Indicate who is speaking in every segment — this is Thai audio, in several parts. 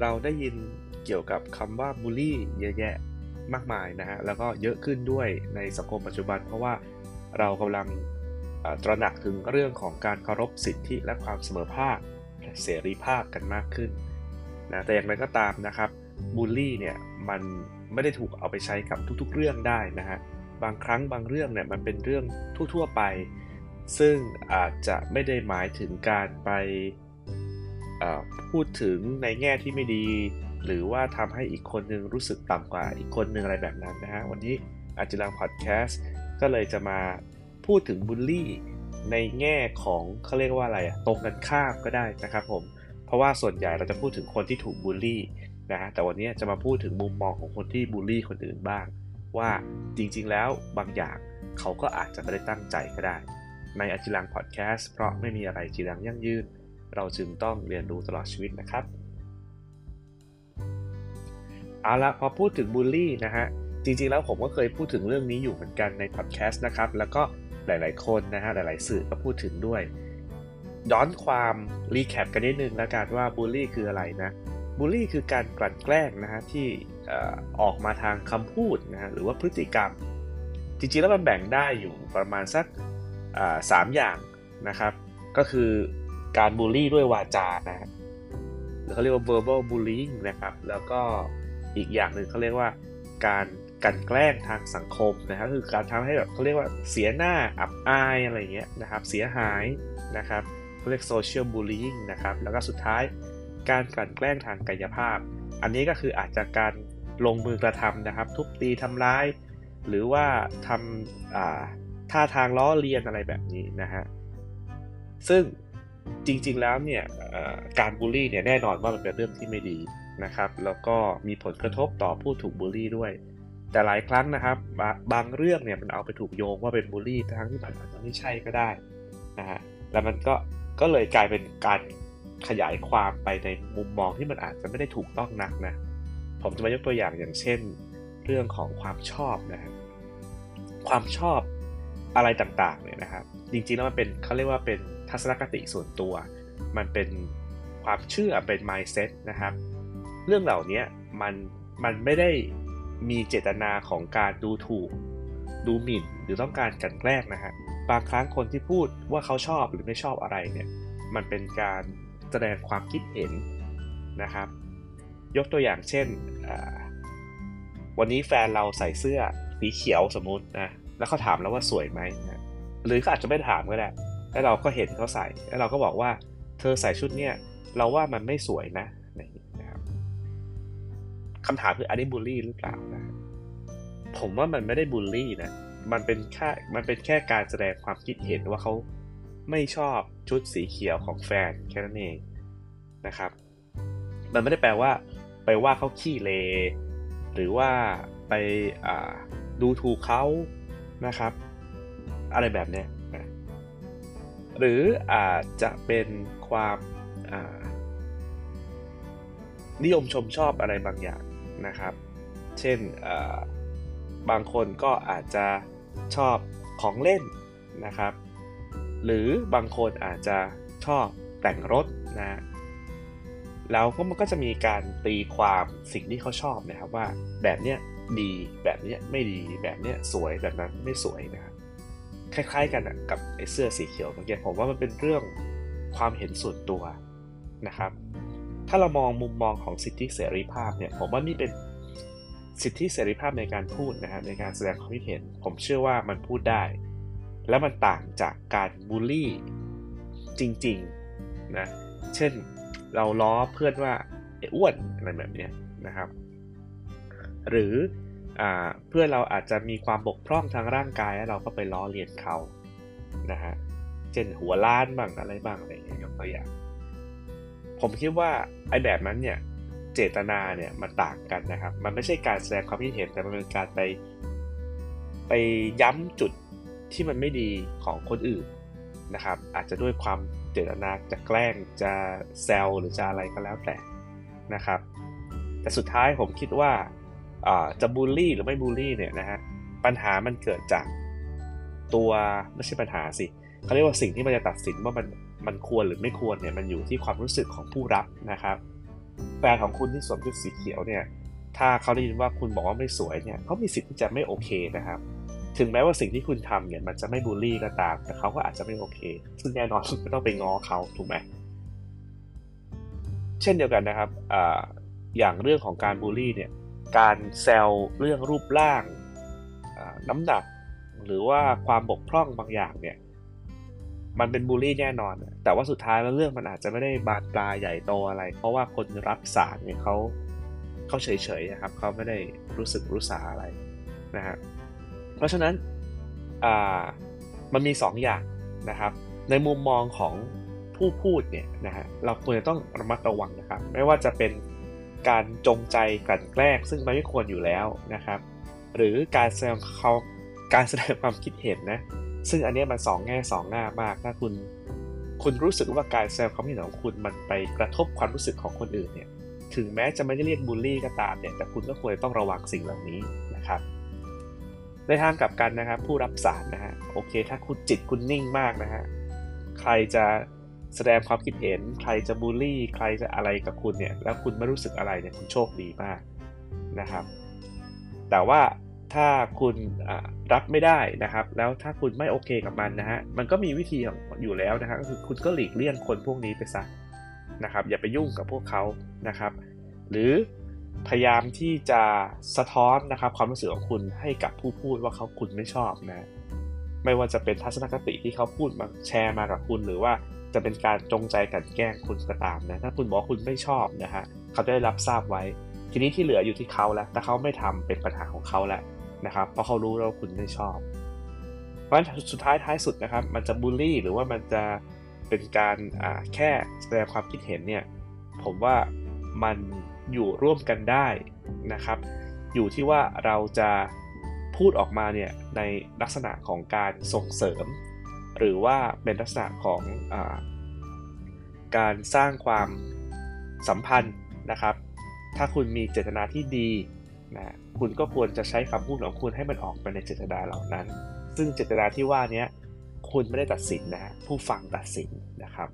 Speaker 1: เราได้ยินเกี่ยวกับคำว่าบูลลี่เยอะแยะมากมายนะฮะแล้วก็เยอะขึ้นด้วยในสังคมปัจจุบัน เพราะว่าเรากำลังตระหนักถึงเรื่องของการเคารพสิทธิและความเสมอภาคเสรีภาพกันมากขึ้นนะแต่อย่างไรก็ตามนะครับบูลลี่เนี่ยมันไม่ได้ถูกเอาไปใช้กับทุกๆเรื่องได้นะฮะบางครั้งบางเรื่องเนี่ยมันเป็นเรื่องทั่วๆไป ซึ่งอาจจะไม่ได้หมายถึงการไป พูดถึงในแง่ที่ไม่ดี หรือว่าทำให้อีกคนนึงรู้สึกต่ำกว่าอีกคนนึงอะไรแบบนั้นนะฮะวันนี้อาจจะลังพอดแคสต์ก็เลยจะมาพูดถึงบูลลี่ในแง่ของเขาเรียกว่าอะไรอะตรงกันข้ามก็ได้นะครับผมเพราะว่าส่วนใหญ่เราจะพูดถึงคนที่ถูกบูลลี่นะฮะแต่วันนี้จะมาพูดถึงมุมมองของคนที่บูลลี่คนอื่นบ้าง ว่าจริงๆแล้วบางอย่างเขาก็อาจจะไม่ได้ตั้งใจก็ได้ ในอจิลังพอดแคสต์เพราะไม่มีอะไรจีรังยั่งยืน เราจึงต้องเรียนรู้ตลอดชีวิตนะครับ เอาละพอพูดถึงบูลลี่นะฮะ จริงๆแล้วผมก็เคยพูดถึงเรื่องนี้อยู่เหมือนกันในพอดแคสต์นะครับ แล้วก็หลายๆคนนะฮะ หลายๆสื่อก็พูดถึงด้วย ย้อนความรีแคปกันนิดนึงแล้วกันว่าบูลลี่คืออะไรนะบูลลี่คือการกลั่นแกล้งนะฮะที่ออกมาทางคำพูดนะฮะหรือว่าพฤติกรรม จริงๆแล้วมันแบ่งได้อยู่ประมาณสักสามอย่างนะครับ ก็คือ การบูลลี่ด้วยวาจานะฮะเขาเรียกว่า verbal bullying นะครับ แล้วก็อีกอย่างหนึ่งเขาเรียกว่าการกันแกล้งทางสังคมนะครับคือการทำให้แบบเขาเรียกว่าเสียหน้าอับอายอะไรเงี้ยนะครับ เสียหายนะครับเขาเรียก social bullying นะครับ แล้วก็สุดท้ายการกลั่นแกล้งทางกายภาพ อันนี้ก็คืออาจจะการลงมือกระทำนะครับ ทุบตีทำร้าย หรือว่าทำท่าทางล้อเลียนอะไรแบบนี้นะฮะซึ่ง จริงๆแล้วเนี่ยการบูลลี่เนี่ยแน่นอนว่ามันเป็นเรื่องที่ไม่ดีนะครับแล้วก็มีผลกระทบต่อผู้ถูกบูลลี่ด้วย แต่หลายครั้งนะครับบางเรื่องเนี่ยมันเอาไปถูกโยงว่าเป็นบูลลี่ทั้งที่มันอาจจะไม่ใช่ก็ได้นะฮะแล้วมันก็ก็เลยกลายเป็นการขยายความไปในมุมมองที่มันอาจจะไม่ได้ถูกต้องนักนะผมจะมายกตัวอย่างอย่างเช่น เรื่องของความชอบนะฮะความชอบอะไรต่างๆเนี่ยนะครับ จริงๆแล้วมันเป็นเขาเรียกว่าเป็น ทัศนคติส่วนตัว มันเป็นความเชื่อเป็น mindset นะครับ เรื่องเหล่านี้มันมันไม่ได้มีเจตนาของการดูถูก ดูหมิ่นหรือต้องการกันแกล้งนะฮะบางครั้งคนที่พูดว่าเขาชอบหรือไม่ชอบอะไรเนี่ยมันเป็นการแสดงความคิดเห็นนะครับ ยกตัวอย่างเช่น วันนี้แฟนเราใส่เสื้อสีเขียวสมมุตินะแล้วเขาถามเราว่าสวยไหมนะหรือเขาอาจจะไม่ถามก็ได้ แล้วเราก็เห็นเขาใส่ แล้วเราก็บอกว่าเธอใส่ชุดเนี้ยเราว่ามันไม่สวยนะนะครับคำถามคืออันนี้บูลลี่หรือเปล่านะผมว่ามันไม่ได้บูลลี่นะมันเป็นแค่มันเป็นแค่การแสดงความคิดเห็นว่าเขาไม่ชอบชุดสีเขียวของแฟนแค่นั้นเองนะครับ มันไม่ได้แปลว่า ไปว่าเขาขี้เล หรือว่าไปดูถูกเขานะครับ อะไรแบบนี้นะ หรืออาจจะเป็นความนิยมชมชอบอะไรบางอย่างนะครับ เช่นบางคนก็อาจจะชอบของเล่นนะครับ หรือบางคนอาจจะชอบแต่งรถนะแล้วก็มันก็จะมีการตีความสิ่งที่เขาชอบนะครับว่าแบบเนี้ยดีแบบเนี้ยไม่ดีแบบเนี้ยสวยแบบนั้นไม่สวยนะครับ คล้าย ๆ กันกับไอ้เสื้อสีเขียวเมื่อกี้ผมว่ามันเป็นเรื่องความเห็นส่วนตัวนะครับ ถ้าเรามองมุมมองของสิทธิเสรีภาพเนี่ยผมว่านี่เป็นสิทธิเสรีภาพในการพูดนะครับในการแสดงความคิดเห็น ผมเชื่อว่ามันพูดได้ แล้วมันต่างจากการบูลลี่จริงๆนะเช่นเราล้อเพื่อนว่าไอ้อ้วนอะไรแบบนี้นะครับ หรือ เพื่อนเราอาจจะมีความบกพร่องทางร่างกายแล้วเราก็ไปล้อเลียนเขานะฮะเช่นหัวล้านบ้างอะไรบ้างอะไรอย่างเงี้ยยกตัวอย่าง ผมคิดว่าไอ้แบบนั้นเนี่ยเจตนาเนี่ยมันต่างกันนะครับ มันไม่ใช่การแสดงความคิดเห็นแต่มันเป็นการไป ไปย้ำจุดที่มันไม่ดีของคนอื่นนะครับ อาจจะด้วยความเจตนาจะแกล้งจะแซลหรือจะอะไรก็แล้วแต่นะครับ แต่สุดท้ายผมคิดว่า จะบูลลี่หรือไม่บูลลี่เนี่ยนะฮะปัญหามันเกิดจากตัวไม่ใช่ปัญหาสิเขาเรียกว่าสิ่งที่มันจะตัดสินว่ามันมันควรหรือไม่ควรเนี่ยมันอยู่ที่ความรู้สึกของผู้รับนะครับแฟนของคุณที่สวมชุดสีเขียวเนี่ยถ้าเขาได้ยินว่าคุณบอกว่าไม่สวยเนี่ยเขามีสิทธิ์ที่จะไม่โอเคนะครับ ถึงแม้ว่าสิ่งที่คุณทำเนี่ยมันจะไม่บูลลี่ก็ตาม แต่เขาก็อาจจะไม่โอเค ซึ่งแน่นอนคุณก็ต้องไปง้อเขาถูกไหมเช่นเดียวกันนะครับออย่างเรื่องของการบูลลี่เนี่ย การแซวเรื่องรูปร่างน้ำหนักหรือว่าความบกพร่องบางอย่างเนี่ย มันเป็นบูลลี่แน่นอน แต่ว่าสุดท้ายแล้วเรื่องมันอาจจะไม่ได้บานปลายใหญ่โตอะไร เพราะว่าคนรับสารเนี่ยเขาเขาเฉยๆนะครับเขาไม่ได้รู้สึกรู้สาอะไรนะฮะเพราะฉะนั้นมันมี 2ออย่างนะครับ ในมุมมองของผู้พูดเนี่ยนะฮะเราควรจะต้องระมัดระวังนะครับ ไม่ว่าจะเป็น การจงใจกลั่นแกล้ง ซึ่งมันไม่ควรอยู่แล้วนะครับ หรือการแสดงเขาการแสดงความคิดเห็นนะ ซึ่งอันนี้มันสองแง่สองหน้ามาก ถ้าคุณคุณรู้สึกว่าการแสดงความคิดเห็นของคุณมันไปกระทบความรู้สึกของคนอื่นเนี่ย ถึงแม้จะไม่ได้เรียกบูลลี่ก็ตามเนี่ย แต่คุณก็ควรต้องระวังสิ่งเหล่านี้นะครับ ในทางกลับกันนะครับ ผู้รับสารนะฮะ โอเค ถ้าคุณจิตคุณนิ่งมากนะฮะ ใครจะ แสดงความคิดเห็น ใครจะบูลลี่ ใครจะอะไรกับคุณเนี่ย แล้วคุณไม่รู้สึกอะไรเนี่ย คุณโชคดีมากนะครับ แต่ว่าถ้าคุณรับไม่ได้นะครับ แล้วถ้าคุณไม่โอเคกับมันนะฮะ มันก็มีวิธีอยู่แล้วนะฮะ ก็คือคุณก็หลีกเลี่ยงคนพวกนี้ไปซะนะครับ อย่าไปยุ่งกับพวกเขานะครับ หรือพยายามที่จะสะท้อนนะครับ ความรู้สึกของคุณให้กับผู้พูดว่าเขาคุณไม่ชอบนะ ไม่ว่าจะเป็นทัศนคติที่เขาพูดมาแชร์มากับคุณหรือว่า จะเป็นการจงใจกันแกล้งคุณก็ตามนะถ้าคุณบอกคุณไม่ชอบนะฮะเขาได้รับทราบไว้ ทีนี้ที่เหลืออยู่ที่เขาแล้วถ้าเขาไม่ทำเป็นปัญหาของเขาแล้วนะครับเพราะเขารู้แล้วคุณไม่ชอบ เพราะฉะนั้นสุดท้ายท้ายสุดนะครับ มันจะบูลลี่หรือว่ามันจะเป็นการแค่แสดงความคิดเห็นเนี่ยผมว่ามันอยู่ร่วมกันได้นะครับ อยู่ที่ว่าเราจะพูดออกมาเนี่ยในลักษณะของการส่งเสริม หรือว่าเป็นลักษณะของอการสร้างความสัมพันธ์นะครับ ถ้าคุณมีเจตนาที่ดีนะคุณก็ควรจะใช้คำพูดของคุณให้มันออกไปในเจตนาเหล่านั้น ซึ่งเจตนาที่ว่านี้คุณไม่ได้ตัดสินนะผู้ฟังตัดสินนะครับ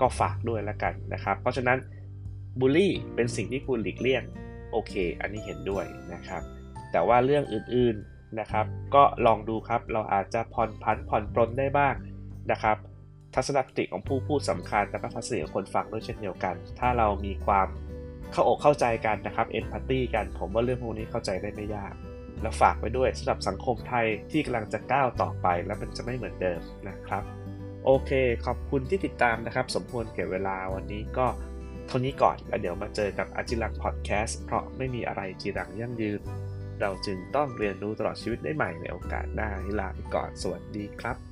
Speaker 1: ก็ฝากด้วยแล้วกันนะครับ เพราะฉะนั้นบูลลี่เป็นสิ่งที่คุณหลีกเลี่ยงโอเค อันนี้เห็นด้วยนะครับ แต่ว่าเรื่องอื่น นะครับ ก็ลองดูครับเราอาจจะผ่อนผันผ่อนปลนได้บ้างนะครับ ทัศนคติของผู้พูดสำคัญแล้วก็ทัศนคติของคนฟังด้วยเช่นเดียวกัน ถ้าเรามีความเข้าอกเข้าใจกันนะครับเอ็นพัตตี้กัน ผมว่าเรื่องพวกนี้เข้าใจได้ไม่ยากแล้วฝากไว้ด้วยสำหรับสังคมไทยที่กำลังจะก้าวต่อไปแล้วมันจะไม่เหมือนเดิมนะครับ โอเค ขอบคุณที่ติดตามนะครับ สมควรเก็บเวลาวันนี้ก็เท่านี้ก่อนแล้วเดี๋ยวมาเจอกับอาจิรังพอดแคสต์เพราะไม่มีอะไรจีรังยั่งยืน เราจึงต้องเรียนรู้ตลอดชีวิตได้ใหม่ในโอกาสหน้าลาไปก่อนสวัสดีครับ